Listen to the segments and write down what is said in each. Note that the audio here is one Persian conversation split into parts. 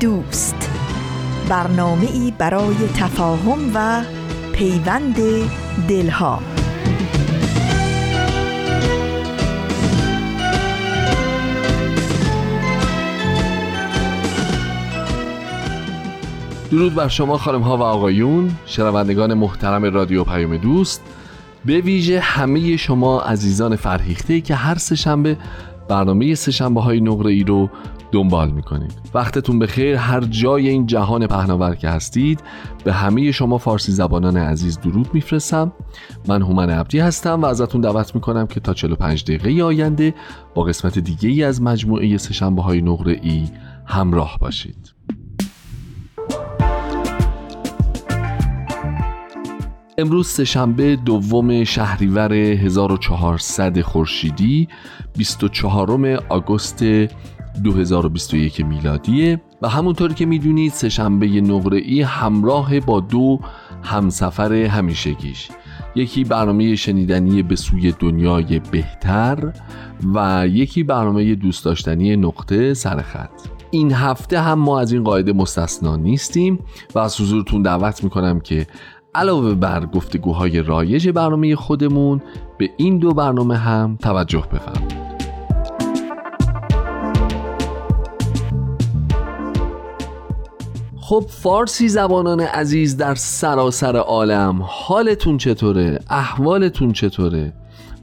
دوست. برنامه ای برای تفاهم و پیوند دلها. درود بر شما خانم ها و آقایون شنوندگان محترم رادیو پیام دوست. به ویژه همه شما عزیزان فرهیخته که هر سهشنبه برنامه سهشنبه های نقره ای رو دنبال می‌کنید. وقتتون به خیر هر جای این جهان پهناور که هستید به همه شما فارسی زبانان عزیز درود میفرستم. من هومن عبدی هستم و ازتون دعوت می‌کنم که تا 45 دقیقه آینده با قسمت دیگه ای از مجموعه سهشنبه های نقره ای همراه باشید. امروز سهشنبه دوم شهریور 1400 خورشیدی 24 آگوست 2021 میلادیه و همونطوری که می‌دونید سهشنبه نقره ای همراه با دو همسفر همیشگیش. یکی برنامه شنیدنی به سوی دنیای بهتر و یکی برنامه دوست داشتنی نقطه سرخط این هفته هم ما از این قاعده مستثنا نیستیم و از حضورتون دعوت می‌کنم که علاوه بر گفتگوهای رایج برنامه خودمون به این دو برنامه هم توجه بفرمایید. خب فارسی زبانان عزیز در سراسر عالم حالتون چطوره؟ احوالتون چطوره؟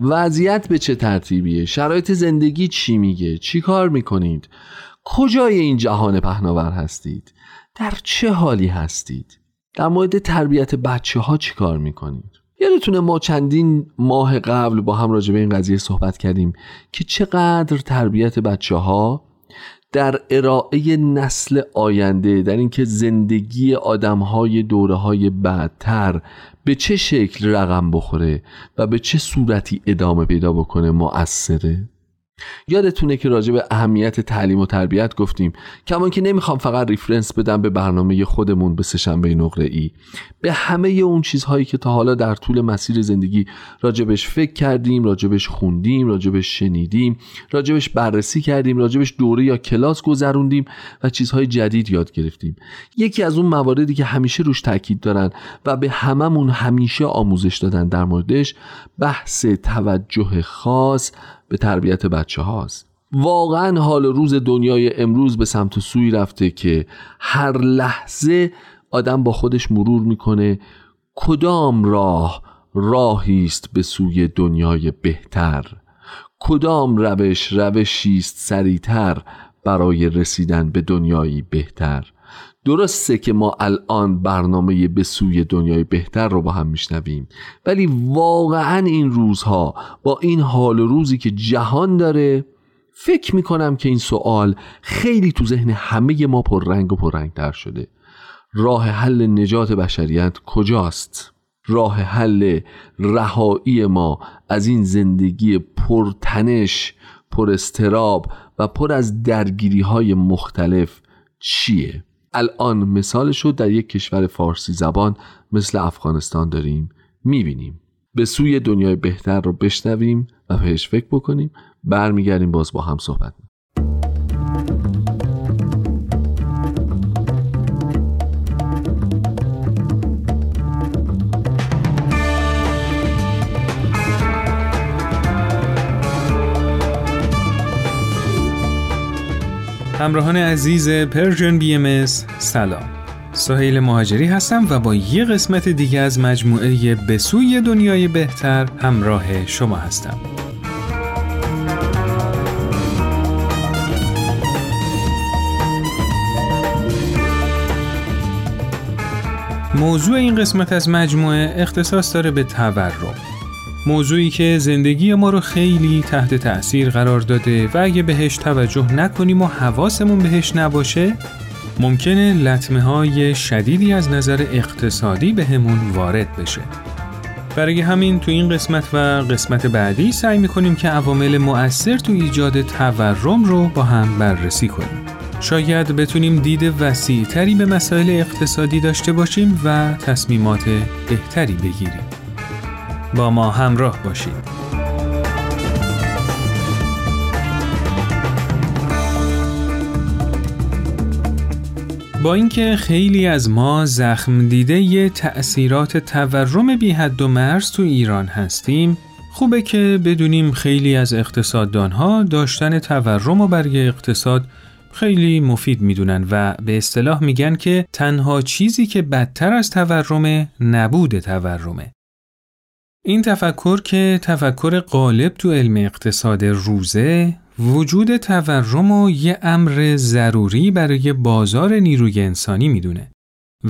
وضعیت به چه ترتیبیه؟ شرایط زندگی چی میگه؟ چی کار می‌کنید؟ کجای این جهان پهناور هستید؟ در چه حالی هستید؟ در مورد تربیت بچه ها چی کار می‌کنید؟ یادتونه ما چندین ماه قبل با هم راجع به این قضیه صحبت کردیم که چقدر تربیت بچه ها در ارائه نسل آینده در اینکه زندگی آدمهای دوره های بعدتر به چه شکل رقم بخوره و به چه صورتی ادامه پیدا بکنه مؤثره؟ یادتونه که راجع به اهمیت تعلیم و تربیت گفتیم. کمان که نمی‌خوام فقط ریفرنس بدم به برنامه خودمون به سهشنبه نقره ای. به همه اون چیزهایی که تا حالا در طول مسیر زندگی راجبش فکر کردیم راجبش خوندیم راجبش شنیدیم راجبش بررسی کردیم راجبش دوره یا کلاس گذروندیم و چیزهای جدید یاد گرفتیم. یکی از اون مواردی که همیشه روش تاکید دارن و به هممون همیشه آموزش دادن در موردش بحث توجه خاص به تربیت بچه هاست واقعا حال روز دنیای امروز به سمت سوی رفته که هر لحظه آدم با خودش مرور می‌کنه. کدام راه راهی است به سوی دنیای بهتر؟ کدام روش روشی است سریعتر برای رسیدن به دنیایی بهتر؟ درسته که ما الان برنامه به سوی دنیای بهتر رو با هم میشنویم ولی واقعا این روزها با این حال و روزی که جهان داره فکر می‌کنم که این سوال خیلی تو ذهن همه ما پررنگ و پررنگتر شده راه حل نجات بشریت کجاست؟ راه حل رهایی ما از این زندگی پرتنش پر استراب و پر از درگیری های مختلف چیه؟ الان مثالش رو در یک کشور فارسی زبان مثل افغانستان داریم می‌بینیم. به سوی دنیای بهتر رو بشنویم و بهش فکر بکنیم. برمیگردیم باز با هم صحبت همراهان عزیز پرژن بی ام سلام. سهیل مهاجری هستم و با یه قسمت دیگه از مجموعه به سوی دنیای بهتر همراه شما هستم. موضوع این قسمت از مجموعه اختصاص داره به تورم. موضوعی که زندگی ما رو خیلی تحت تأثیر قرار داده و اگه بهش توجه نکنیم و حواسمون بهش نباشه ممکنه لطمه های شدیدی از نظر اقتصادی به همون وارد بشه. برای همین تو این قسمت و قسمت بعدی سعی می‌کنیم که عوامل مؤثر تو ایجاد تورم رو با هم بررسی کنیم. شاید بتونیم دید وسیعتری به مسائل اقتصادی داشته باشیم و تصمیمات بهتری بگیریم. با ما همراه باشید با اینکه خیلی از ما زخم دیده ی تأثیرات تورم بی حد و مرز تو ایران هستیم خوبه که بدونیم خیلی از اقتصاددانها داشتن تورم و برای اقتصاد خیلی مفید می‌دونن و به اصطلاح میگن که تنها چیزی که بدتر از تورم نبود تورمه. این تفکر که تفکر غالب تو علم اقتصاد روزه وجود تورم و یه امر ضروری برای بازار نیروی انسانی می‌دونه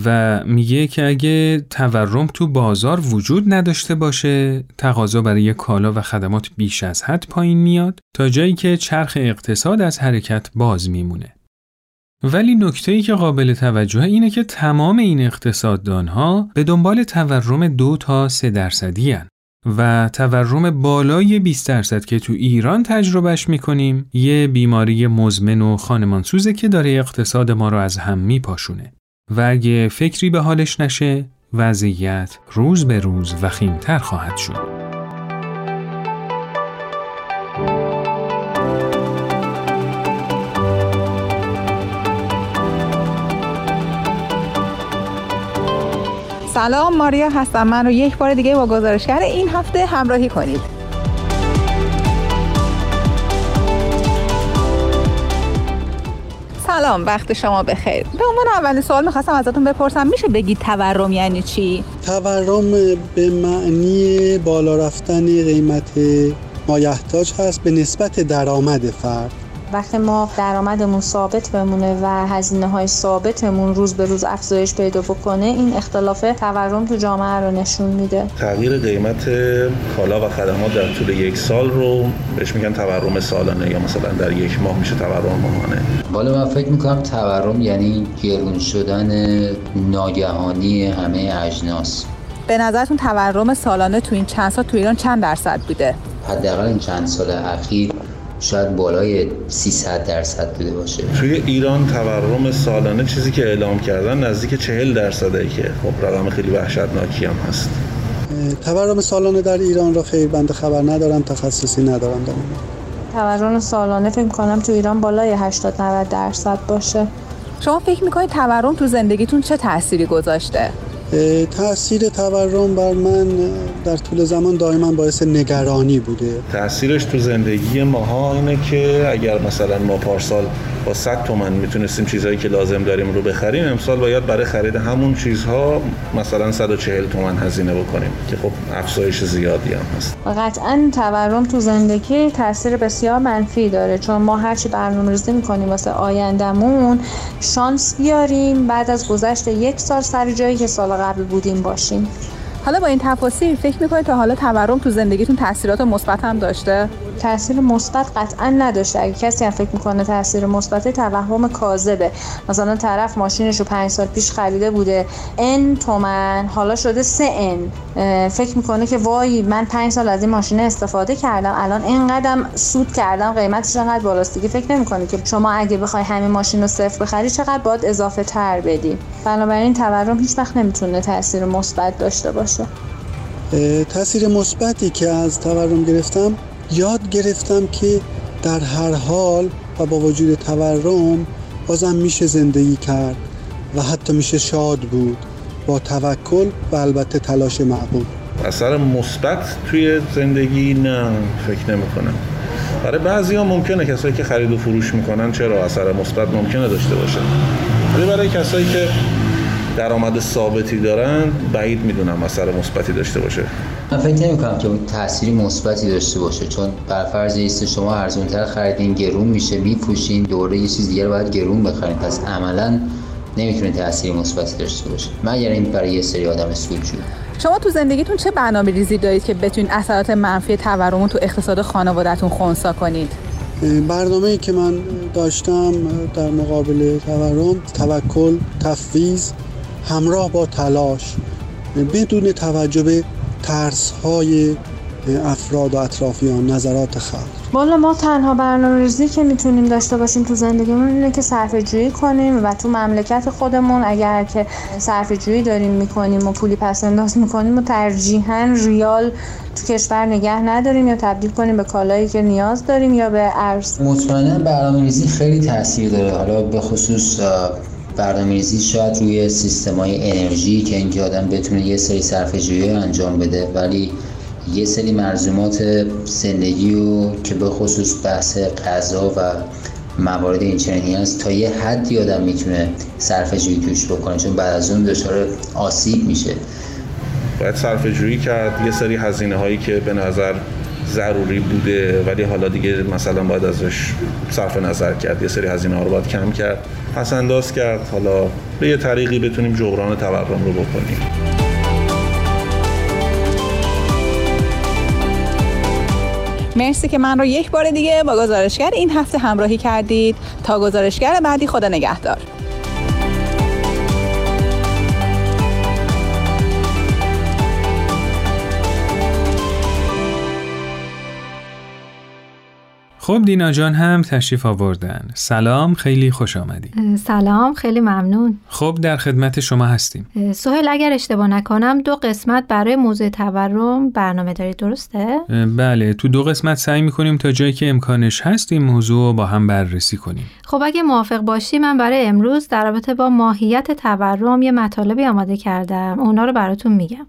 و میگه که اگه تورم تو بازار وجود نداشته باشه تقاضا برای کالا و خدمات بیش از حد پایین میاد تا جایی که چرخ اقتصاد از حرکت باز میمونه. ولی نکته که قابل توجه اینه که تمام این اقتصاددان ها به دنبال تورم دو تا سه درصدی و تورم بالای 20 درصد که تو ایران تجربهش می‌کنیم یه بیماری مزمن و خانمانسوزه که داره اقتصاد ما رو از هم میپاشونه و اگه فکری به حالش نشه وضعیت روز به روز وخیمتر خواهد شد. سلام ماریا هستم. من رو یک بار دیگه با گزارشگر این هفته همراهی کنید. سلام وقت شما بخیر. به عنوان اولین سوال می‌خواستم ازتون بپرسم میشه بگید تورم یعنی چی؟ تورم به معنی بالا رفتن قیمت مایحتاج هست به نسبت درآمد فرد. وقتی ما درآمدمون ثابت بمونه و هزینه های ثابتمون روز به روز افزایش پیدا بکنه این اختلاف تورم تو جامعه رو نشون میده. تغییر قیمت کالا و خدمات در طول یک سال رو بهش میگن تورم سالانه یا مثلا در یک ماه میشه تورم ماهانه. بالا من فکر می‌کنم تورم یعنی گرون شدن ناگهانی همه اجناس. به نظرتون تورم سالانه تو این چند سال تو ایران چند درصد بوده؟ حداقل این چند سال اخیر شاید بالای 300 درصد بوده باشه. توی ایران تورم سالانه چیزی که اعلام کردن نزدیک 40 درصده که خب رقم خیلی وحشتناکی هم هست. تورم سالانه در ایران را خیر بنده خبر ندارم تخصصی ندارم دارم تورم سالانه فکر کنم تو ایران بالای 80 90 درصد باشه. شما فکر می‌کنید تورم تو زندگیتون چه تأثیری گذاشته؟ تاثیر تورم بر من در طول زمان دائما باعث نگرانی بوده. تاثیرش تو زندگی ماها اینه که اگر مثلا ما پارسال با 100 تومن می‌تونستیم چیزهایی که لازم داریم رو بخریم امسال باید برای خرید همون چیزها مثلا 140 تومن هزینه بکنیم که خب افزایش زیادی هم هست. قطعا تورم تو زندگی تاثیر بسیار منفی داره چون ما هرچی برنامه‌ریزی می‌کنیم واسه آیندهمون شانس بیاریم بعد از گذشت یک سال سر جایی که سال قبل بودیم باشیم. حالا با این تفاصیل فکر می‌کنید تا حالا تورم تو زندگیتون تاثیرات مثبت هم داشته؟ تاثیر مثبت قطعا نداشته. اگه کسی هم فکر می‌کنه تاثیر مثبت توهم کاذبه. مثلا طرف ماشینش رو پنج سال پیش خریده بوده. ان تومن حالا شده سه ان فکر می‌کنه که وای من پنج سال از این ماشین استفاده کردم. الان اینقدرم سود کردم قیمتش انقدر بالاست. دیگه فکر نمی‌کنه که شما اگه بخوای همین ماشین رو صفر بخری چقدر باید اضافه تر بدی؟ بنابراین تورم هیچ وقت نمی‌تونه تاثیر مثبت داشته باشه. تاثیر مثبتی که از تورم گرفتم یاد گرفتم که در هر حال و با وجود تورم بازم میشه زندگی کرد و حتی میشه شاد بود با توکل و البته تلاش معقول. اثر مثبت توی زندگی نه فکر نمی کنم برای بعضی ها ممکنه کسایی که خرید و فروش می‌کنن چرا اثر مثبت ممکنه داشته باشه؟ ولی برای کسایی که درآمد ثابتی دارن بعید می‌دونم اثر مثبتی داشته باشه. من فکر نمی کنم که اون تأثیری مثبتی داشته باشه چون بر فرض ایست شما ارزونتر خریدین گرون میشه میفروشین دوره یه چیز دیگه باید گرون بخرین. پس عملا نمی‌تونه تاثیر مثبتی داشته باشه مگر این برای یه سری آدم سودجو. شما تو زندگیتون چه برنامه ریزی دارید که بتونید اثرات منفی تورم تو اقتصاد خانوادهتون خونسا کنید؟ برنامه ای که من داشتم در مقابل تورم توکل تفویض همراه با تلاش بدون توجه به ترس های افراد و اطرافیان نظرات خلق. والا ما تنها برنامه ریزی که می‌تونیم داشته باشیم تو زندگیمون اینه که صرفه جویی کنیم و تو مملکت خودمون اگر که صرفه جویی داریم می‌کنیم و پولی پس انداز می‌کنیم و ترجیحاً ریال تو کشور نگه نداریم یا تبدیل کنیم به کالایی که نیاز داریم یا به ارز مطمئنا برنامه ریزی خیلی تاثیر داره حالا به خصوص برنامه ریزی شاید روی سیستم های انرژی که اینکه آدم بتونه یه سری صرفه جویی انجام بده ولی یه سری مرزومات زندگی و که به خصوص بحث غذا و موارد این چنینی تا یه حدی آدم می‌تونه صرفه جویی توش بکنه چون بعد از اون دچار آسیب میشه. باید صرفه جویی کرد. یه سری هزینه هایی که به نظر ضروری بوده ولی حالا دیگه مثلا باید ازش صرف نظر کرد یه سری هزینه ها رو باید کم کرد پس انداز کرد. حالا به یه طریقی بتونیم جبران تورم رو بکنیم. مرسی که من رو یک بار دیگه با گزارشگر این هفته همراهی کردید. تا گزارشگر بعدی خدا نگهدار. خب دینا جان هم تشریف آوردن. سلام خیلی خوش آمدی. سلام خیلی ممنون. خب در خدمت شما هستیم. سهل اگر اشتباه نکنم دو قسمت برای موضوع تورم برنامه داری درسته؟ بله تو دو قسمت سعی می‌کنیم تا جایی که امکانش هست این موضوع با هم بررسی کنیم. خب اگه موافق باشی من برای امروز در رابطه با ماهیت تورم یه مطالبی آماده کردم. اونا رو براتون میگم.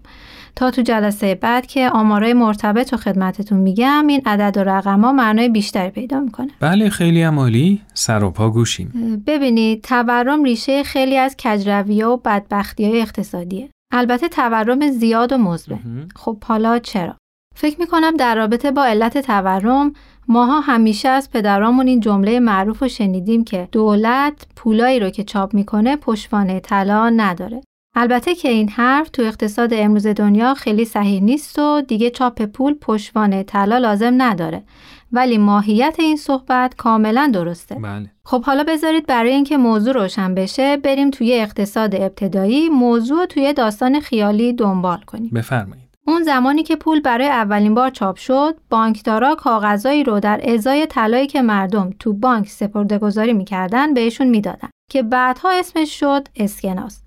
تا تو جلسه بعد که آمارای مرتبط و خدمتتون میگم این عدد و رقم ها معنای بیشتری پیدا می‌کنه. بله خیلی عمالی سر و پا گوشیم. ببینید تورم ریشه خیلی از کجروی و بدبختی های اقتصادیه. البته تورم زیاد و مزمن خب حالا چرا؟ فکر می‌کنم در رابطه با علت تورم ماها همیشه از پدرامون این جمله معروف رو شنیدیم که دولت پولایی رو که چاپ می‌کنه پشتوانه طلا نداره. البته که این حرف تو اقتصاد امروز دنیا خیلی صحیح نیست و دیگه چاپ پول پشتوانه طلا لازم نداره. ولی ماهیت این صحبت کاملا درسته. بله. خب حالا بذارید برای اینکه موضوع روشن بشه بریم توی اقتصاد ابتدایی موضوع توی داستان خیالی دنبال کنیم. بفرمایید. اون زمانی که پول برای اولین بار چاپ شد بانکدارا کاغذایی رو در ازای طلایی که مردم تو بانک سپردهگذاری می‌کردن بهشون می‌دادن که بعدها اسمش شد اسکناس.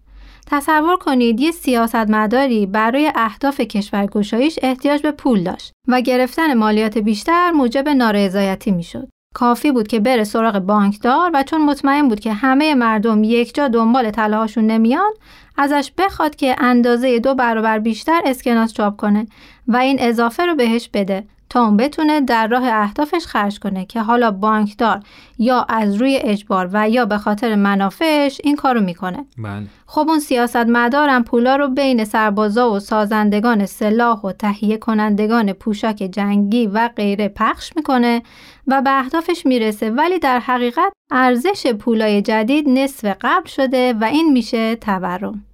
تصور کنید یه سیاستمداری برای اهداف کشورگشاییش احتیاج به پول داشت و گرفتن مالیات بیشتر موجب نارضایتی می‌شد. کافی بود که بره سراغ بانکدار و چون مطمئن بود که همه مردم یک جا دنبال طلاهاشون نمیان ازش بخواد که اندازه دو برابر بیشتر اسکناس چاپ کنه و این اضافه رو بهش بده تا اون بتونه در راه اهدافش خرج کنه که حالا بانکدار یا از روی اجبار و یا به خاطر منافعش این کارو می‌کنه. بله. خب اون سیاست مدارم پولا رو بین سربازا و سازندگان سلاح و تهیه کنندگان پوشاک جنگی و غیره پخش می‌کنه و به اهدافش می‌رسه ولی در حقیقت ارزش پولای جدید نصف قبل شده و این میشه تورم.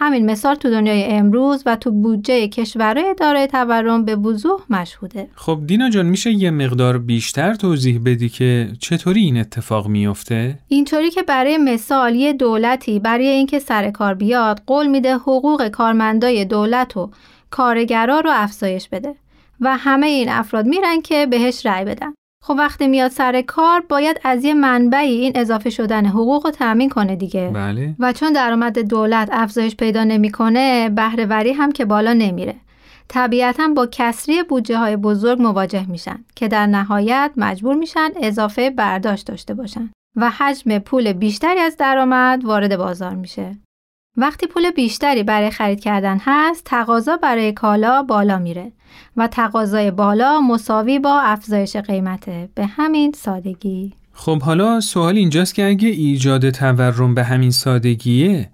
همین مثال تو دنیای امروز و تو بودجه کشورهای دارای تورم به وضوح مشهوده. خب دینا جان میشه یه مقدار بیشتر توضیح بدی که چطوری این اتفاق میفته؟ اینطوری که برای مثال یه دولتی برای اینکه سر کار بیاد قول میده حقوق کارمندای دولت و کارگرا رو افزایش بده و همه این افراد میرن که بهش رأی بدن. خب وقتی میاد سر کار باید از یه منبعی این اضافه شدن حقوق رو تأمین کنه دیگه. بله. و چون درآمد دولت افزایش پیدا نمی‌کنه بهرهوری هم که بالا نمیره. طبیعتا با کسری بودجه های بزرگ مواجه میشن که در نهایت مجبور میشن اضافه برداشت داشته باشن و حجم پول بیشتری از درآمد وارد بازار میشه. وقتی پول بیشتری برای خرید کردن هست تقاضا برای کالا بالا میره. و تقاضای بالا مساوی با افزایش قیمته. به همین سادگی. خب حالا سوال اینجاست که اگه ایجاد تورم به همین سادگیه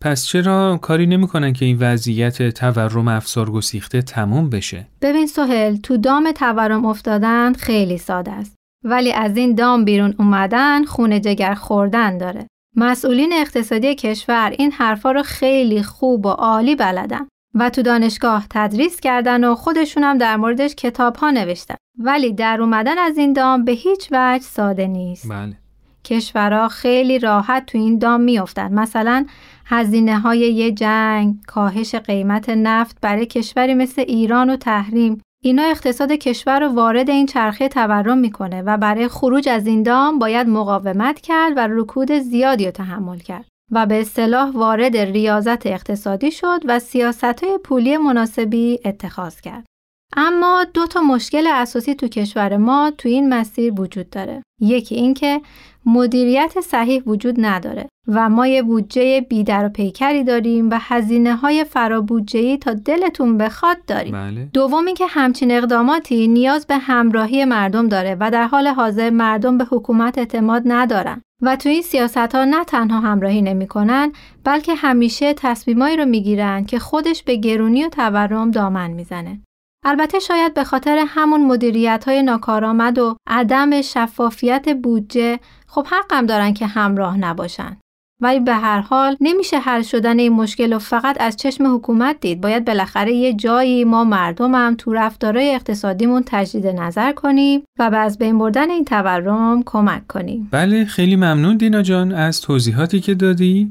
پس چرا کاری نمی‌کنن که این وضعیت تورم افسار گسیخته تموم بشه؟ ببین سهل تو دام تورم افتادن خیلی ساده است. ولی از این دام بیرون اومدن خونه جگر خوردن داره. مسئولین اقتصادی کشور این حرفا رو خیلی خوب و عالی بلدن. و تو دانشگاه تدریس کردن و خودشون هم در موردش کتاب ها نوشتن. ولی در اومدن از این دام به هیچ وجه ساده نیست. بله. کشورها خیلی راحت تو این دام میافتند مثلا هزینه های یه جنگ، کاهش قیمت نفت برای کشوری مثل ایران و تحریم. اینا اقتصاد کشور رو وارد این چرخه تورم می‌کنه و برای خروج از این دام باید مقاومت کرد و رکود زیادی رو تحمل کرد. و به اصطلاح وارد ریاضت اقتصادی شد و سیاست های پولی مناسبی اتخاذ کرد. اما دو تا مشکل اساسی تو کشور ما تو این مسیر وجود داره. یکی اینکه مدیریت صحیح وجود نداره و ما یه بودجه بیدر و پیکری داریم و هزینه های فرابودجه‌ای تا دلتون بخواد داریم. بله. دوم اینکه همچین اقداماتی نیاز به همراهی مردم داره و در حال حاضر مردم به حکومت اعتماد ندارن. و تو این سیاست ها نه تنها همراهی نمی‌کنن بلکه همیشه تصمیمایی رو می‌گیرن که خودش به گرونی و تورم دامن می‌زنه. البته شاید به خاطر همون مدیریت های ناکارآمد و عدم شفافیت بودجه خب حقم دارن که همراه نباشن. ولی به هر حال نمیشه حل شدن این مشکل و فقط از چشم حکومت دید. باید بالاخره یه جایی ما مردمم تو رفتارهای اقتصادیمون تجدید نظر کنیم و به از بین بردن این تورم کمک کنیم. بله خیلی ممنون دینا جان از توضیحاتی که دادی.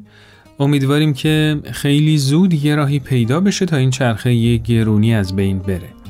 امیدواریم که خیلی زود یه راهی پیدا بشه تا این چرخه یه گرونی از بین بره.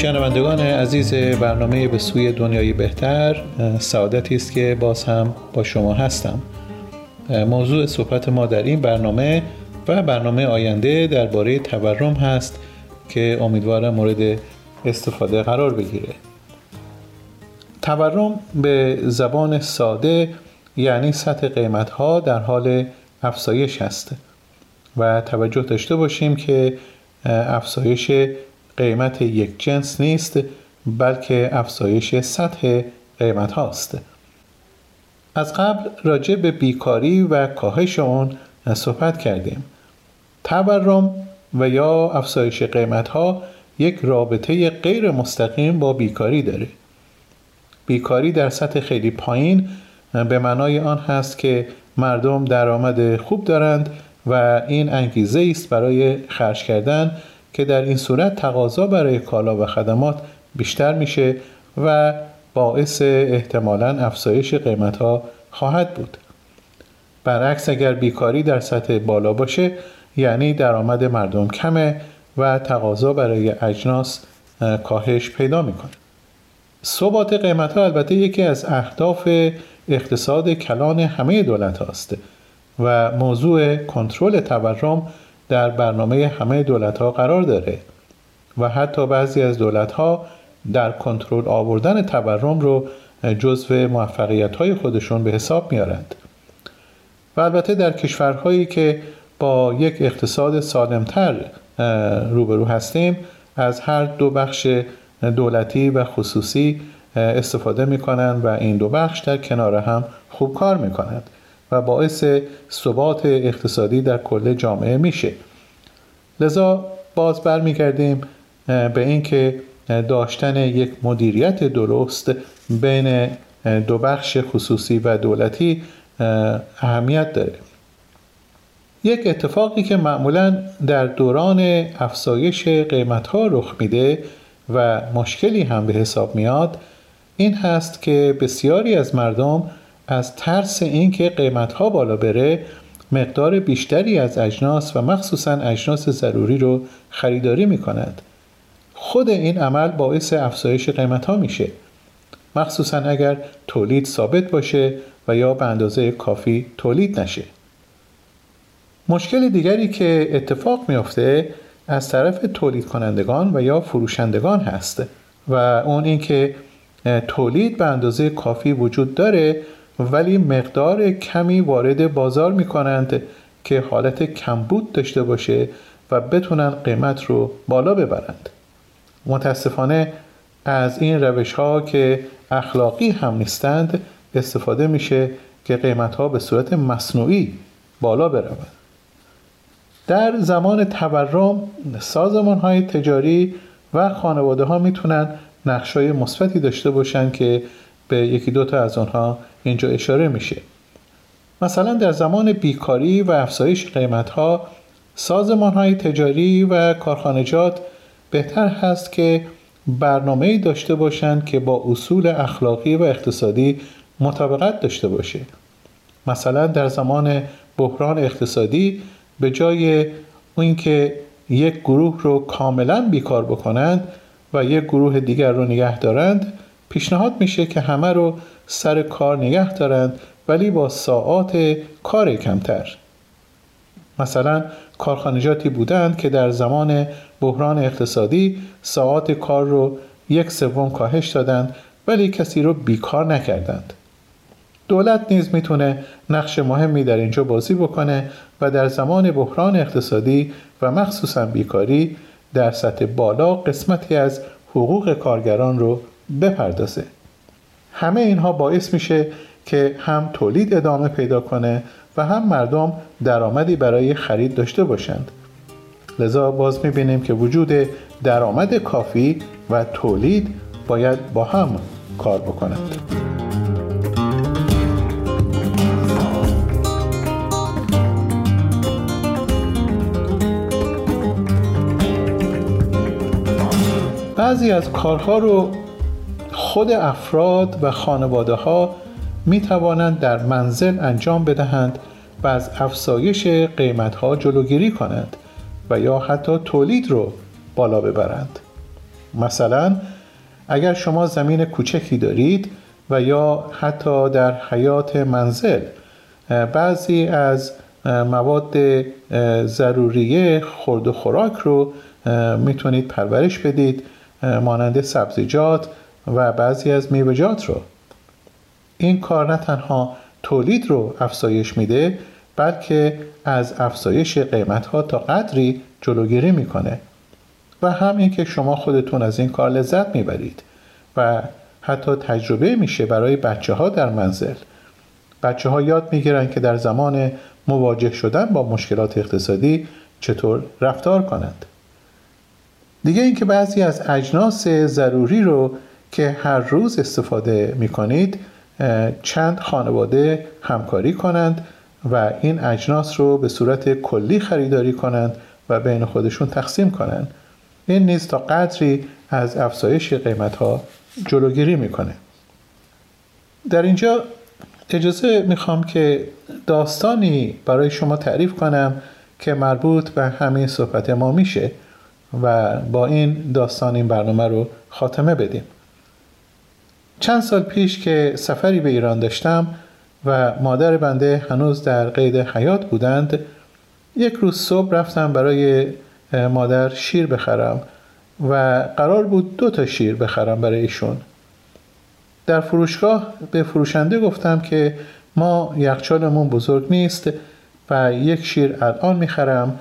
شنوندگان عزیز برنامه به سوی دنیای بهتر سعادتی است که باز هم با شما هستم. موضوع صحبت ما در این برنامه و برنامه آینده درباره تورم هست که امیدوارم مورد استفاده قرار بگیره. تورم به زبان ساده یعنی سطح قیمت ها در حال افزایش هست و توجه داشته باشیم که افزایش قیمت یک جنس نیست بلکه افزایش سطح قیمت هاست. از قبل راجع به بیکاری و کاهش آن صحبت کردیم. تورم و یا افزایش قیمت ها یک رابطه غیر مستقیم با بیکاری داره. بیکاری در سطح خیلی پایین به معنای آن هست که مردم درآمد خوب دارند و این انگیزه است برای خرج کردن که در این صورت تقاضا برای کالا و خدمات بیشتر میشه و باعث احتمالا افزایش قیمت ها خواهد بود. برعکس اگر بیکاری در سطح بالا باشه یعنی درآمد مردم کمه و تقاضا برای اجناس کاهش پیدا می‌کنه. ثبات قیمت ها البته یکی از اهداف اقتصاد کلان همه دولت هاست و موضوع کنترل تورم در برنامه همه دولت ها قرار داره و حتی بعضی از دولت ها در کنترل آوردن تورم رو جزو موفقیت های خودشون به حساب میارند. و البته در کشورهایی که با یک اقتصاد سالمتر روبرو هستیم از هر دو بخش دولتی و خصوصی استفاده می‌کنند و این دو بخش در کنار هم خوب کار می‌کنند. و باعث ثبات اقتصادی در کل جامعه میشه. لذا باز برمیگردیم به اینکه داشتن یک مدیریت درست بین دو بخش خصوصی و دولتی اهمیت داره. یک اتفاقی که معمولا در دوران افزایش قیمت ها رخ میده و مشکلی هم به حساب میاد این هست که بسیاری از مردم از ترس اینکه قیمت ها بالا بره مقدار بیشتری از اجناس و مخصوصا اجناس ضروری رو خریداری می کند. خود این عمل باعث افزایش قیمت ها میشه مخصوصا اگر تولید ثابت باشه و یا به اندازه کافی تولید نشه مشکل دیگری که اتفاق میافته از طرف تولید کنندگان و یا فروشندگان هست و اون اینکه تولید به اندازه کافی وجود داره ولی مقدار کمی وارد بازار می کنند که حالت کمبود داشته باشه و بتونن قیمت رو بالا ببرند. متاسفانه از این روش ها که اخلاقی هم نیستند استفاده میشه که قیمت ها به صورت مصنوعی بالا برود در زمان تورم سازمان های تجاری و خانواده ها می‌تونن نقش های مثبتی داشته باشند که به یکی دوتا از آنها اینجا اشاره میشه. مثلا در زمان بیکاری و افزایش قیمت ها سازمان های تجاری و کارخانجات بهتر هست که برنامه داشته باشند که با اصول اخلاقی و اقتصادی مطابقت داشته باشه. مثلا در زمان بحران اقتصادی به جای اینکه یک گروه رو کاملا بیکار بکنند و یک گروه دیگر رو نگه دارند پیشنهاد میشه که همه رو سر کار نگه دارند ولی با ساعات کار کمتر. مثلا کارخانجاتی بودند که در زمان بحران اقتصادی ساعات کار رو یک سوم کاهش دادند ولی کسی رو بیکار نکردند. دولت نیز می‌تونه نقش مهمی در اینجا بازی بکنه و در زمان بحران اقتصادی و مخصوصا بیکاری در سطح بالا قسمتی از حقوق کارگران رو بپردازه. همه اینها باعث میشه که هم تولید ادامه پیدا کنه و هم مردم درآمدی برای خرید داشته باشند. لذا باز می‌بینیم که وجود درآمد کافی و تولید باید با هم کار بکنند بعضی از کارها رو خود افراد و خانواده ها می توانند در منزل انجام بدهند و از افزایش قیمت ها جلوگیری کنند و یا حتی تولید رو بالا ببرند. مثلا اگر شما زمین کوچکی دارید و یا حتی در حیات منزل بعضی از مواد ضروریه خورد و خوراک رو می‌تونید پرورش بدید مانند سبزیجات و بعضی از میوه‌جات رو. این کار نه تنها تولید رو افزایش میده بلکه از افزایش قیمت ها تا قدری جلوگیری می‌کنه. و هم اینکه شما خودتون از این کار لذت می‌برید و حتی تجربه میشه برای بچه ها در منزل. بچه ها یاد می‌گیرن که در زمان مواجه شدن با مشکلات اقتصادی چطور رفتار کنند. دیگه اینکه بعضی از اجناس ضروری رو که هر روز استفاده می کنید چند خانواده همکاری کنند و این اجناس رو به صورت کلی خریداری کنند و بین خودشون تقسیم کنند. این نیز تا قدری از افزایش قیمت ها جلوگیری می‌کنه. در اینجا اجازه می‌خوام که داستانی برای شما تعریف کنم که مربوط به همین صحبت ما میشه و با این داستان این برنامه رو خاتمه بدیم. چند سال پیش که سفری به ایران داشتم و مادر بنده هنوز در قید حیات بودند یک روز صبح رفتم برای مادر شیر بخرم و قرار بود دو تا شیر بخرم برای ایشون. در فروشگاه به فروشنده گفتم که ما یخچالمون بزرگ نیست و یک شیر الان می‌خرم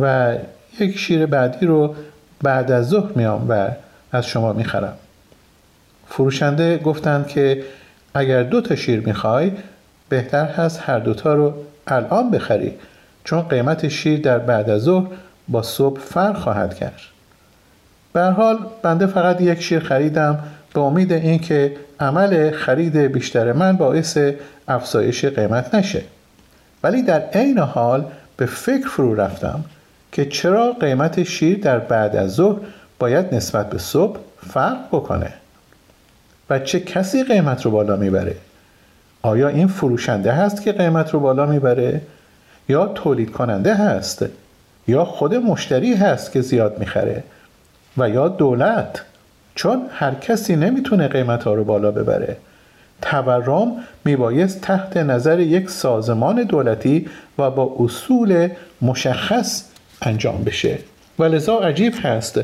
و یک شیر بعدی رو بعد از ظهر میام و از شما می‌خرم. فروشنده گفتند که اگر دو تا شیر می‌خوای بهتر هست هر دوتا رو الان بخری چون قیمت شیر در بعد از ظهر با صبح فرق خواهد کرد. به حال بنده فقط یک شیر خریدم به امید اینکه عمل خرید بیشتر من باعث افزایش قیمت نشه. ولی در عین حال به فکر فرو رفتم که چرا قیمت شیر در بعد از ظهر باید نسبت به صبح فرق بکنه. و چه کسی قیمت رو بالا می‌بره؟ آیا این فروشنده هست که قیمت رو بالا می‌بره؟ یا تولید کننده هست؟ یا خود مشتری هست که زیاد می‌خره؟ و یا دولت؟ چون هر کسی نمی‌تونه قیمت ها رو بالا ببره. تورم میبایست تحت نظر یک سازمان دولتی و با اصول مشخص انجام بشه. و لذا عجیب هست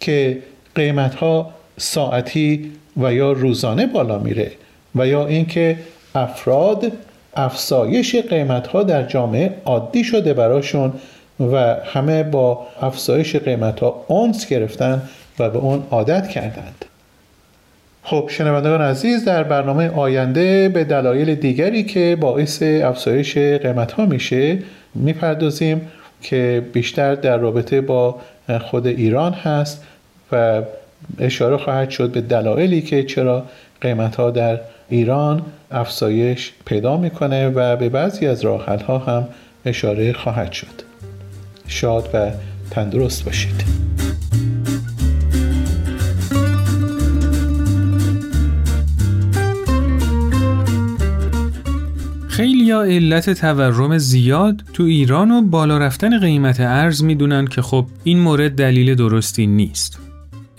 که قیمت ها ساعتی و یا روزانه بالا میره و یا اینکه افراد افزایش قیمت ها در جامعه عادی شده براشون و همه با افزایش قیمت ها اونس گرفتن و به اون عادت کردند. خب شنوندگان عزیز در برنامه آینده به دلایل دیگری که باعث افزایش قیمت ها میشه می‌پردازیم که بیشتر در رابطه با خود ایران هست و اشاره خواهد شد به دلایلی که چرا قیمت ها در ایران افزایش پیدا می‌کنه و به بعضی از راحل ها هم اشاره خواهد شد شاد و تندرست باشید خیلی یا علت تورم زیاد تو ایران و بالا رفتن قیمت ارز می‌دونن که خب این مورد دلیل درستی نیست.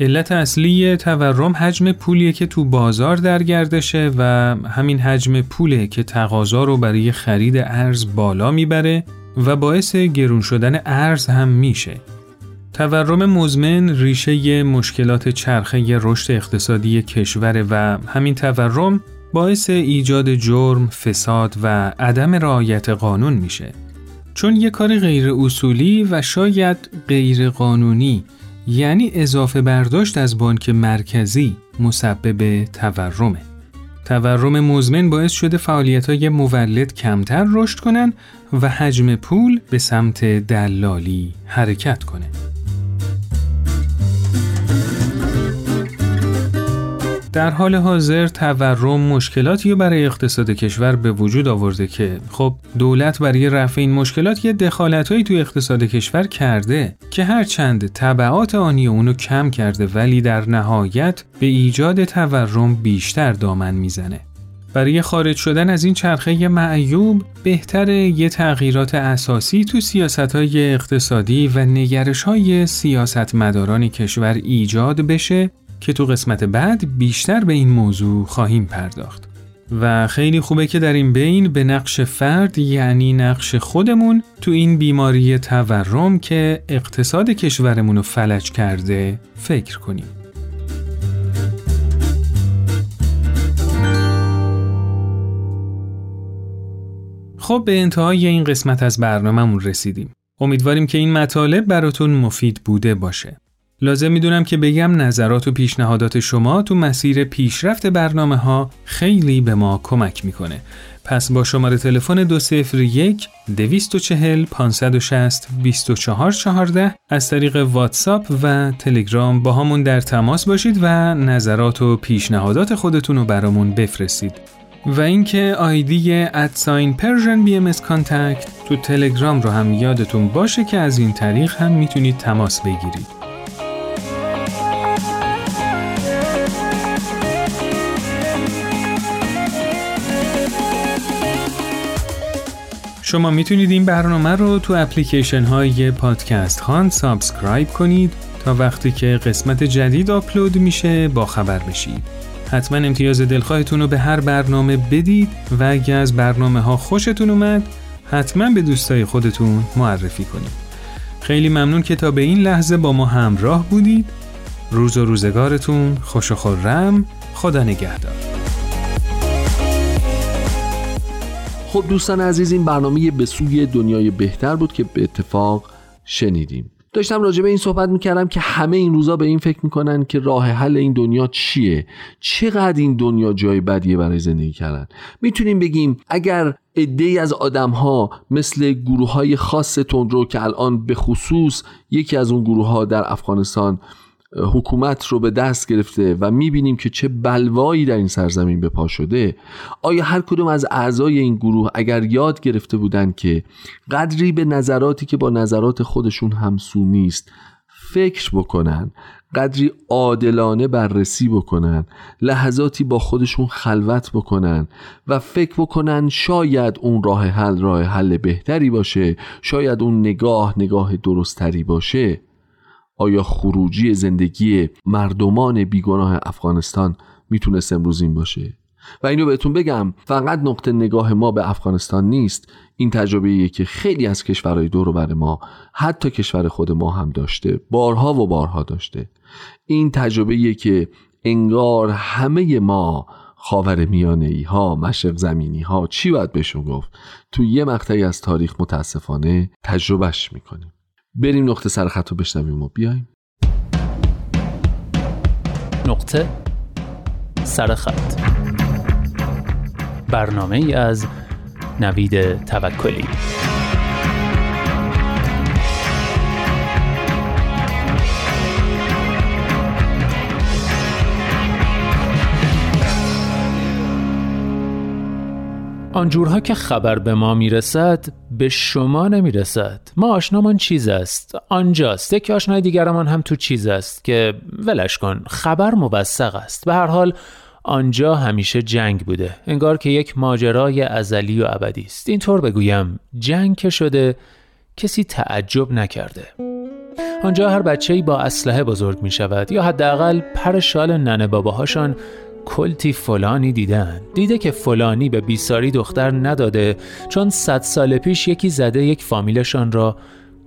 علت اصلی تورم حجم پولیه که تو بازار در گردشه و همین حجم پوله که تقاضا رو برای خرید ارز بالا می‌بره و باعث گرون شدن ارز هم میشه. تورم مزمن ریشه مشکلات چرخه رشد اقتصادی کشور و همین تورم باعث ایجاد جرم، فساد و عدم رعایت قانون میشه. چون یه کار غیر اصولی و شاید غیر قانونی یعنی اضافه برداشت از بانک مرکزی مسبب تورمه. تورم مزمن باعث شده فعالیت های مولد کمتر رشد کنن و حجم پول به سمت دلالی حرکت کنه. در حال حاضر تورم مشکلاتی برای اقتصاد کشور به وجود آورده که خب دولت برای رفع این مشکلات یه دخالتهایی توی اقتصاد کشور کرده که هرچند طبعات آنی اونو کم کرده ولی در نهایت به ایجاد تورم بیشتر دامن می‌زنه. برای خارج شدن از این چرخه معیوب بهتر یه تغییرات اساسی تو سیاست های اقتصادی و نگرش های سیاست کشور ایجاد بشه که تو قسمت بعد بیشتر به این موضوع خواهیم پرداخت. و خیلی خوبه که در این بین به نقش فرد یعنی نقش خودمون تو این بیماری تورم که اقتصاد کشورمون رو فلج کرده فکر کنیم. خب به انتهای این قسمت از برنامهمون رسیدیم. امیدواریم که این مطالب براتون مفید بوده باشه. لازم می‌دونم که بگم نظرات و پیشنهادات شما تو مسیر پیشرفت برنامه ها خیلی به ما کمک می‌کنه. پس با شماره تلفن 201 240 560 2414 از طریق واتساپ و تلگرام با همون در تماس باشید و نظرات و پیشنهادات خودتون رو برامون بفرستید. و اینکه ID at sign Persian BM تو تلگرام رو هم یادتون باشه که از این طریق هم می‌تونید تماس بگیرید. شما می‌تونید این برنامه رو تو اپلیکیشن های پادکست خوان subscribe کنید تا وقتی که قسمت جدید آپلود میشه با خبر بشید. حتما امتیاز دلخواهتون رو به هر برنامه بدید و اگه از برنامه ها خوشتون اومد حتما به دوستای خودتون معرفی کنید. خیلی ممنون که تا به این لحظه با ما همراه بودید. روز و روزگارتون خوش و خورم خدا نگهدار. خب دوستان عزیز این برنامه به سوی دنیای بهتر بود که به اتفاق شنیدیم. داشتم راجع به این صحبت می‌کردم که همه این روزا به این فکر می‌کنن که راه حل این دنیا چیه؟ چقدر این دنیا جای بدیه برای زندگی کردن؟ می‌تونیم بگیم اگر عده از آدم ها مثل گروه های خاص تندرو که الان به خصوص یکی از اون گروه ها در افغانستان حکومت رو به دست گرفته و می‌بینیم که چه بلوایی در این سرزمین به پا شده آیا هر کدوم از اعضای این گروه اگر یاد گرفته بودند که قدری به نظراتی که با نظرات خودشون همسو نیست فکر بکنن قدری عادلانه بررسی بکنن لحظاتی با خودشون خلوت بکنن و فکر بکنن شاید اون راه حل راه حل بهتری باشه شاید اون نگاه نگاه درستری باشه آیا خروجی زندگی مردمان بیگناه افغانستان می‌تونست امروز این باشه؟ و اینو بهتون بگم فقط نقطه نگاه ما به افغانستان نیست. این تجربه که خیلی از کشورهای دور بر ما حتی کشور خود ما هم داشته. بارها و بارها داشته. این تجربه که انگار همه ما خاور میانه ای ها مشرق زمینی ها چی باید بهشون گفت؟ تو یه مقطعی از تاریخ متاسفانه تجربهش می‌کنیم. بریم نقطه سر خط رو بشنویم و بیایم. نقطه سرخط برنامه ای از نوید توکلی. آنجورها که خبر به ما می‌رسد به شما نمی‌رسد. ما آشنامان چیز است؟ آنجاست. یک آشنای دیگرمان هم تو چیز است که ولش کن خبر موثق است. به هر حال آنجا همیشه جنگ بوده. انگار که یک ماجرای ازلی و ابدی است. اینطور بگویم جنگ که شده کسی تعجب نکرده. آنجا هر بچه‌ای با اسلحه بزرگ می شود یا حداقل پر شال ننه باباهاشان کلتی فلانی دیدن. دیده که فلانی به بیساری دختر نداده چون صد سال پیش یکی زده یک فامیلشان را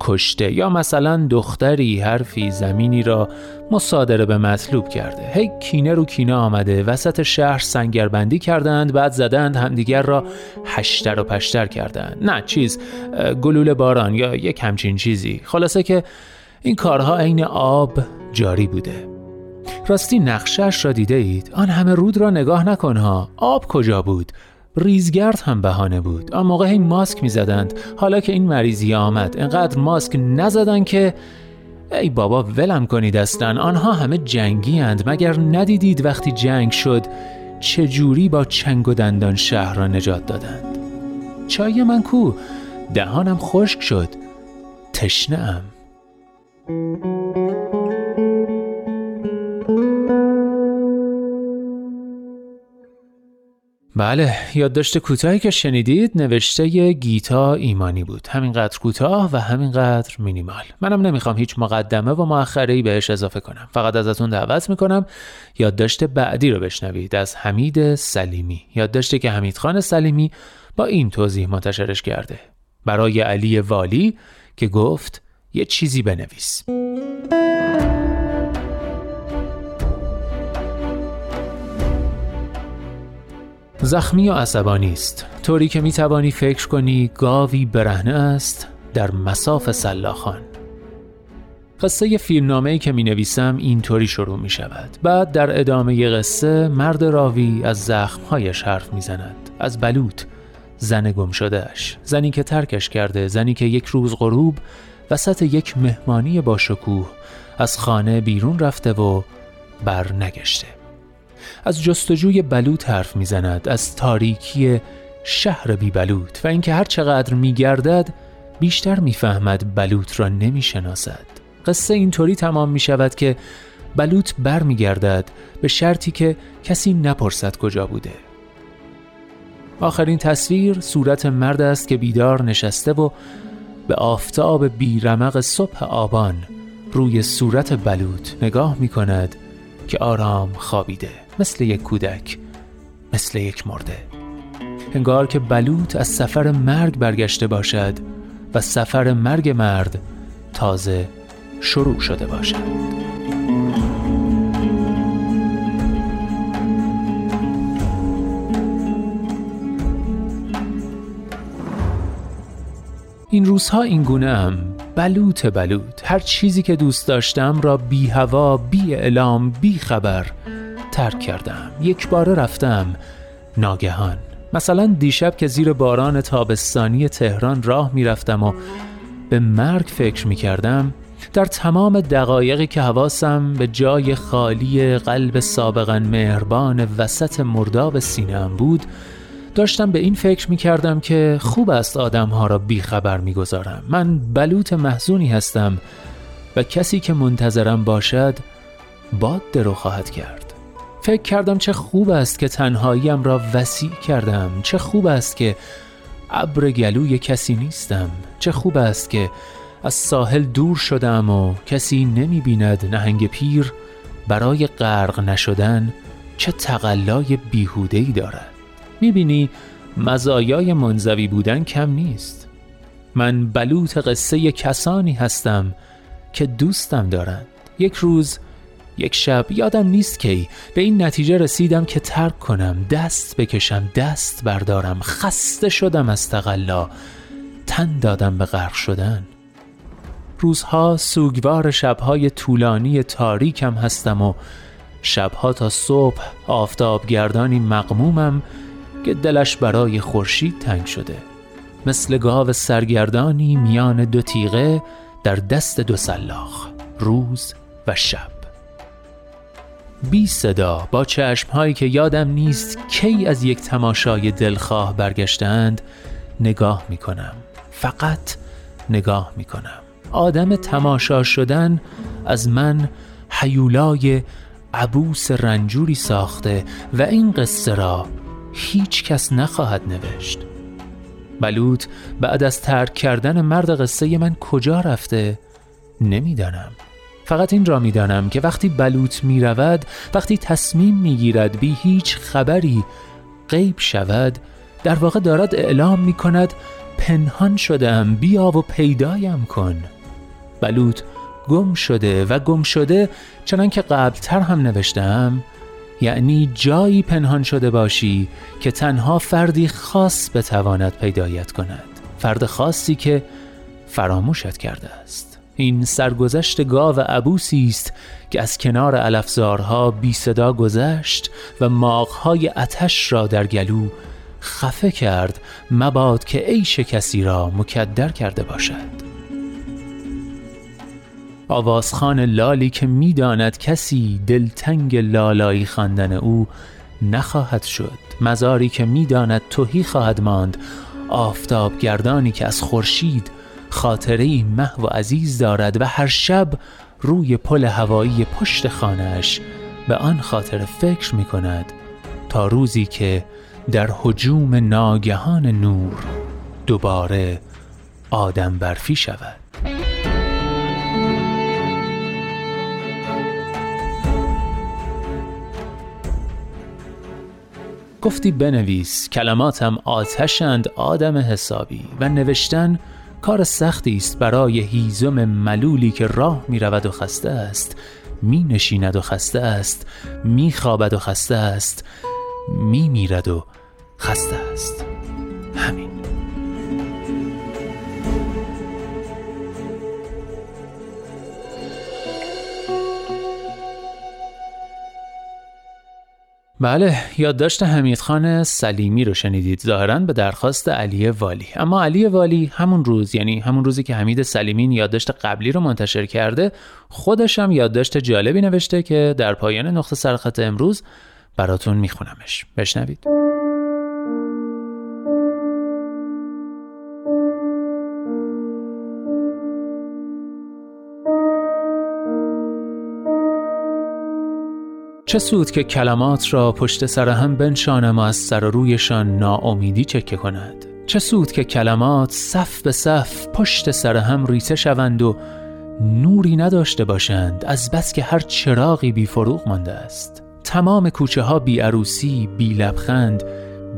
کشته. یا مثلا دختری حرفی زمینی را مصادره به مطلوب کرده. هی کینه رو کینه آمده. وسط شهر سنگربندی کردند بعد زدند همدیگر را هشتر و پشتر کردند. نه چیز گلوله باران یا یک همچین چیزی. خلاصه که این کارها عین آب جاری بوده. راستی نقشش را دیده اید آن همه رود را نگاه نکنها. آب کجا بود؟ ریزگرد هم بهانه بود. آن موقع این ماسک می‌زدند. حالا که این مریضی آمد انقدر ماسک نزدن که ای بابا ولم کنید اصلا. آنها همه جنگی اند مگر ندیدید وقتی جنگ شد چجوری با چنگ و دندان شهر را نجات دادند؟ چای من کو؟ دهانم خشک شد. تشنه ام بله یادداشت کوتاهی که شنیدید نوشته گیتا ایمانی بود. همینقدر کوتاه و همینقدر مینیمال. منم نمی‌خوام هیچ مقدمه و مؤخره بهش اضافه کنم. فقط ازتون دعوت می‌کنم یادداشت بعدی رو بشنوید از حمید سلیمی. یادداشتی که حمید خان سلیمی با این توضیح منتشرش کرده. برای علی والی که گفت یه چیزی بنویس. زخمی و عصبانی است. طوری که می توانی فکر کنی گاوی برهنه است در مساف سلاخان. قصه فیلمنامه ای که می نویسم اینطوری شروع می شود بعد در ادامه قصه مرد راوی از زخمهایش حرف می زند از بلوط زن گم شدهش زنی که ترکش کرده زنی که یک روز غروب وسط یک مهمانی با شکوه از خانه بیرون رفته و بر نگشته از جستجوی بلوط حرف می‌زند از تاریکی شهر بی بلوط و اینکه هر چقدر میگردد بیشتر می‌فهمد بلوط را نمی‌شناسد. قصه اینطوری تمام می شود که بلوط بر می گردد به شرطی که کسی نپرسد کجا بوده. آخرین تصویر صورت مرد است که بیدار نشسته و به آفتاب بیرمق صبح آبان روی صورت بلوط نگاه می کند که آرام خوابیده. مثل یک کودک مثل یک مرده. انگار که بلوط از سفر مرگ برگشته باشد و سفر مرگ مرد تازه شروع شده باشد. این روزها این گونه هم بلوط بلوط. هر چیزی که دوست داشتم را بی هوا بی اعلام بی خبر ترک کردم. یک بار رفتم ناگهان. مثلا دیشب که زیر باران تابستانی تهران راه می‌رفتم و به مرگ فکر می کردم در تمام دقایقی که حواسم به جای خالی قلب سابقا مهربان وسط مرداب سینم بود داشتم به این فکر می کردم که خوب است آدم ها را بیخبر می گذارم. من بلوط محزونی هستم و کسی که منتظرم باشد باد درو خواهد کرد. فکر کردم چه خوب است که تنهاییم را وسیع کردم. چه خوب است که ابر گلوی کسی نیستم. چه خوب است که از ساحل دور شدم و کسی نمی بیند نهنگ پیر. برای غرق نشدن چه تقلای بیهودهی دارد. می‌بینی مزایای منزوی بودن کم نیست. من بلوط قصه کسانی هستم که دوستم دارند. یک روز یک شب یادم نیست کی. به این نتیجه رسیدم که ترک کنم دست بکشم دست بردارم. خسته شدم از تقلا. تن دادم به غرق شدن. روزها سوگوار شبهای طولانی تاریکم هستم و شبها تا صبح آفتابگردانی مقمومم که دلش برای خورشید تنگ شده. مثل گاو سرگردانی میان دو تیغه در دست دو سلاخ روز و شب. بی صدا با چشمهایی که یادم نیست کی از یک تماشای دلخواه برگشتند نگاه می کنم فقط نگاه می کنم آدم تماشا شدن از من حیولای عبوس رنجوری ساخته و این قصه را هیچ کس نخواهد نوشت. بلوط بعد از ترک کردن مرد قصه من کجا رفته؟ نمی‌دانم. فقط این را می‌دانم که وقتی بلوط می رود وقتی تصمیم می گیرد بی هیچ خبری غیب شود در واقع دارد اعلام می کند پنهان شدم بیا و پیدایم کن. بلوط گم شده و گم شده چنان که قبلتر هم نوشتم یعنی جایی پنهان شده باشی که تنها فردی خاص بتواند پیدایت کند. فرد خاصی که فراموشت کرده است. این سرگذشت گاو عبوسی است که از کنار علفزارها بی صدا گذشت و ماغهای اتش را در گلو خفه کرد مباد که عیش کسی را مکدر کرده باشد. آوازخان لالی که می‌داند کسی دلتنگ لالایی خواندن او نخواهد شد. مزاری که می‌داند توهی خواهد ماند. آفتاب گردانی که از خورشید خاطره محو و عزیز دارد و هر شب روی پل هوایی پشت خانهش به آن خاطر فکر می کند تا روزی که در حجوم ناگهان نور دوباره آدم برفی شود. گفتی بنویس کلماتم آتشند آدم حسابی و نوشتن کار سختی است برای هیزم ملولی که راه می رود و خسته است می نشیند و خسته است می خوابد و خسته است می میرد و خسته است. همین. بله یادداشت حمیدخان سلیمی رو شنیدید. ظاهرا به درخواست علی والی. اما علی والی همون روز یعنی همون روزی که حمید سلیمی یادداشت قبلی رو منتشر کرده خودش هم یادداشت جالبی نوشته که در پایان نقطه سرخط امروز براتون میخونمش. بشنوید. چه سود که کلمات را پشت سر هم بنشانم و از سر و رویشان ناامیدی چکه کند؟ چه سود که کلمات صف به صف پشت سر هم ریسه شوند و نوری نداشته باشند از بس که هر چراغی بی فروغ مانده است. تمام کوچه ها بی عروسی بی لبخند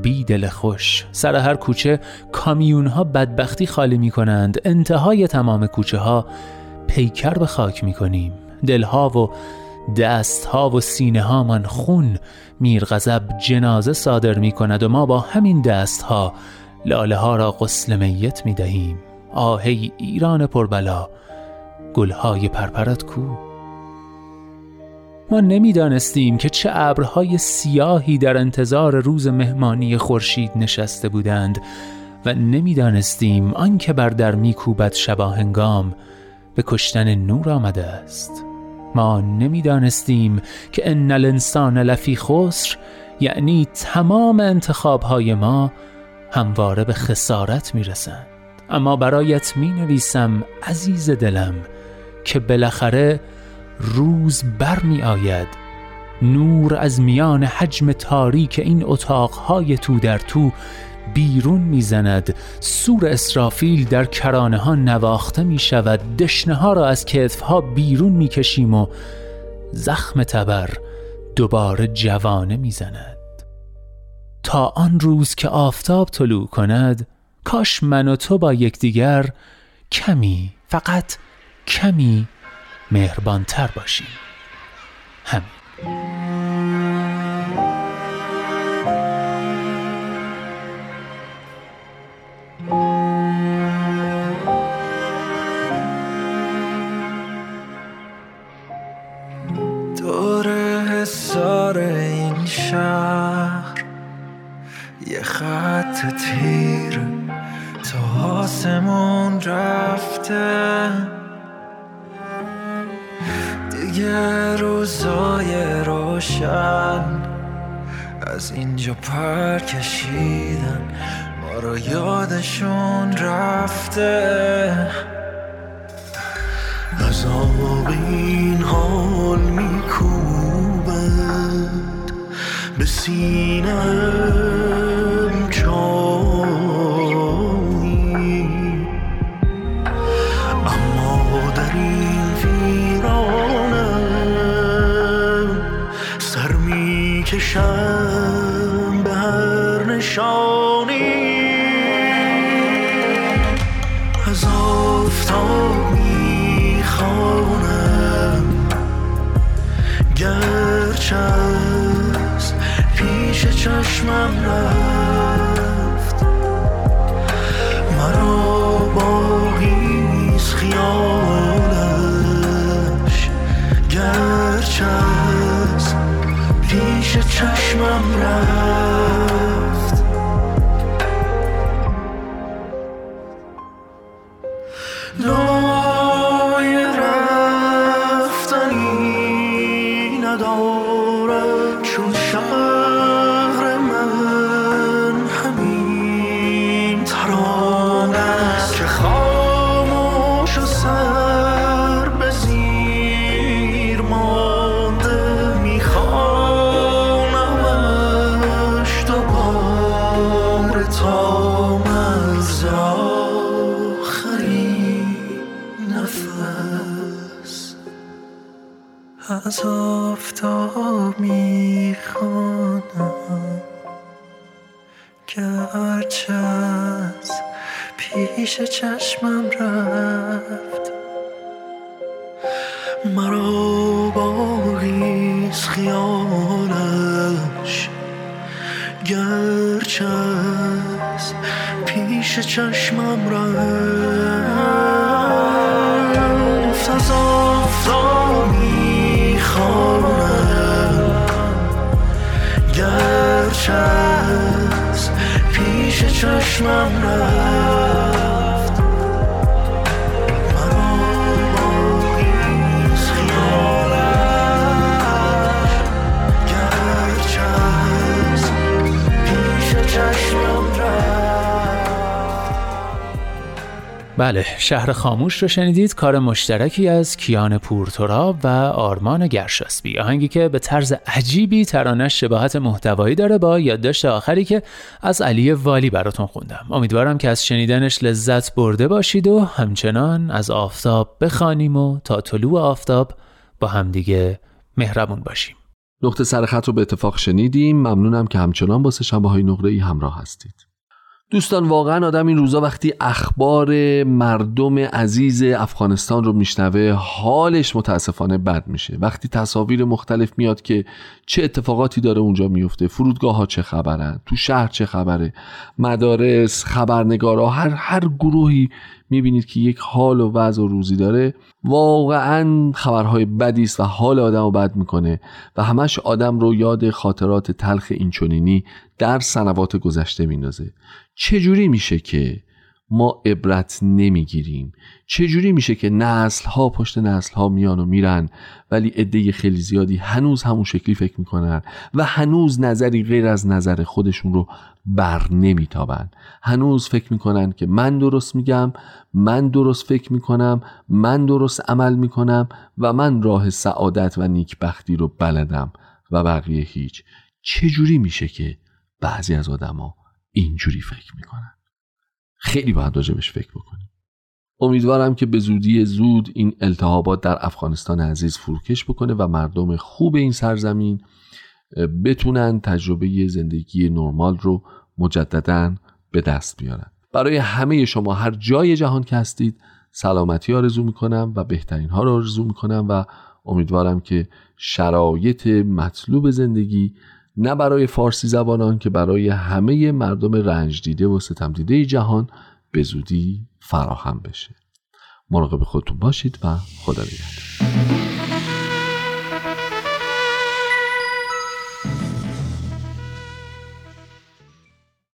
بی دل خوش. سر هر کوچه کامیون ها بدبختی خالی می کنند. انتهای تمام کوچه ها پیکر به خاک می کنیم. دلها و دست ها و سینه ها من خون میر غضب جنازه صادر می کند و ما با همین دست ها لاله ها را غسل میت می دهیم آهی ایران پربلا گلهای پرپرت کو؟ ما نمی‌دانستیم که چه ابرهای سیاهی در انتظار روز مهمانی خورشید نشسته بودند و نمی‌دانستیم آنکه بر در میکوبد شباهنگام. به کشتن نور آمده است. ما نمی‌دانستیم که ان الانسان لفی خسر یعنی تمام انتخابهای ما همواره به خسارت می‌رسند. اما برایت می نویسم عزیز دلم که بالاخره روز بر می آید نور از میان حجم تاریک این اتاقهای تو در تو بیرون می‌زند. سور اسرافیل در کرانه ها نواخته می شود دشنه ها را از کتف ها بیرون می کشیم و زخم تبر دوباره جوانه می‌زند. تا آن روز که آفتاب طلوع کند کاش من و تو با یکدیگر کمی فقط کمی مهربانتر باشیم. همین. یادشون رفته. عذاب این حال میکوبد. به سینم از پیش چشمم رفت. مرا باقیست خیالش گرچه پیش چشمم رفت. گرچه پیش چشمم رفت. از آفتاب می‌خوانم گرچه پیش چشمم رفت. بله شهر خاموش رو شنیدید. کار مشترکی از کیان پورتراب و آرمان گرشاسبی آهنگی که به طرز عجیبی ترانش شباهت محتوایی داره با یادداشت آخری که از علی والی براتون خوندم. امیدوارم که از شنیدنش لذت برده باشید و همچنان از آفتاب بخوانیم و تا طلوع آفتاب با همدیگه مهربون باشیم. نقطه سرخط رو به اتفاق شنیدیم. ممنونم که همچنان با سه شنبه های نقره ای همراه هستید. دوستان واقعا آدم این روزا وقتی اخبار مردم عزیز افغانستان رو میشنوه حالش متاسفانه بد میشه. وقتی تصاویر مختلف میاد که چه اتفاقاتی داره اونجا میفته فرودگاه ها چه خبرن تو شهر چه خبره مدارس خبرنگارا هر هر گروهی می‌بینید که یک حال و وضع و روزی داره. واقعا خبرهای بدی است و حال آدم رو بد می‌کنه و همش آدم رو یاد خاطرات تلخ اینچنینی در سنوات گذشته میندازه. چجوری میشه که ما عبرت نمی‌گیریم. چجوری میشه که نسل ها پشت نسل ها میان و میرن ولی عده خیلی زیادی هنوز همون شکلی فکر می‌کنن و هنوز نظری غیر از نظر خودشون رو بر نمیتابن. هنوز فکر می‌کنن که من درست میگم من درست فکر می‌کنم من درست عمل می‌کنم و من راه سعادت و نیکبختی رو بلدم و بقیه هیچ. چجوری میشه که بعضی از آدما اینجوری فکر می‌کنن؟ خیلی باید راجبش فکر بکنیم. امیدوارم که به زودی زود این التهابات در افغانستان عزیز فروکش بکنه و مردم خوب این سرزمین بتونن تجربه زندگی نرمال رو مجددا به دست بیارن. برای همه شما هر جای جهان که هستید سلامتی آرزو می‌کنم و بهترین ها رو آرزو می‌کنم و امیدوارم که شرایط مطلوب زندگی نه برای فارسی زبانان که برای همه مردم رنج دیده و ستم دیده جهان به زودی فراهم بشه. مراقب خودتون باشید و خدا نگهدار.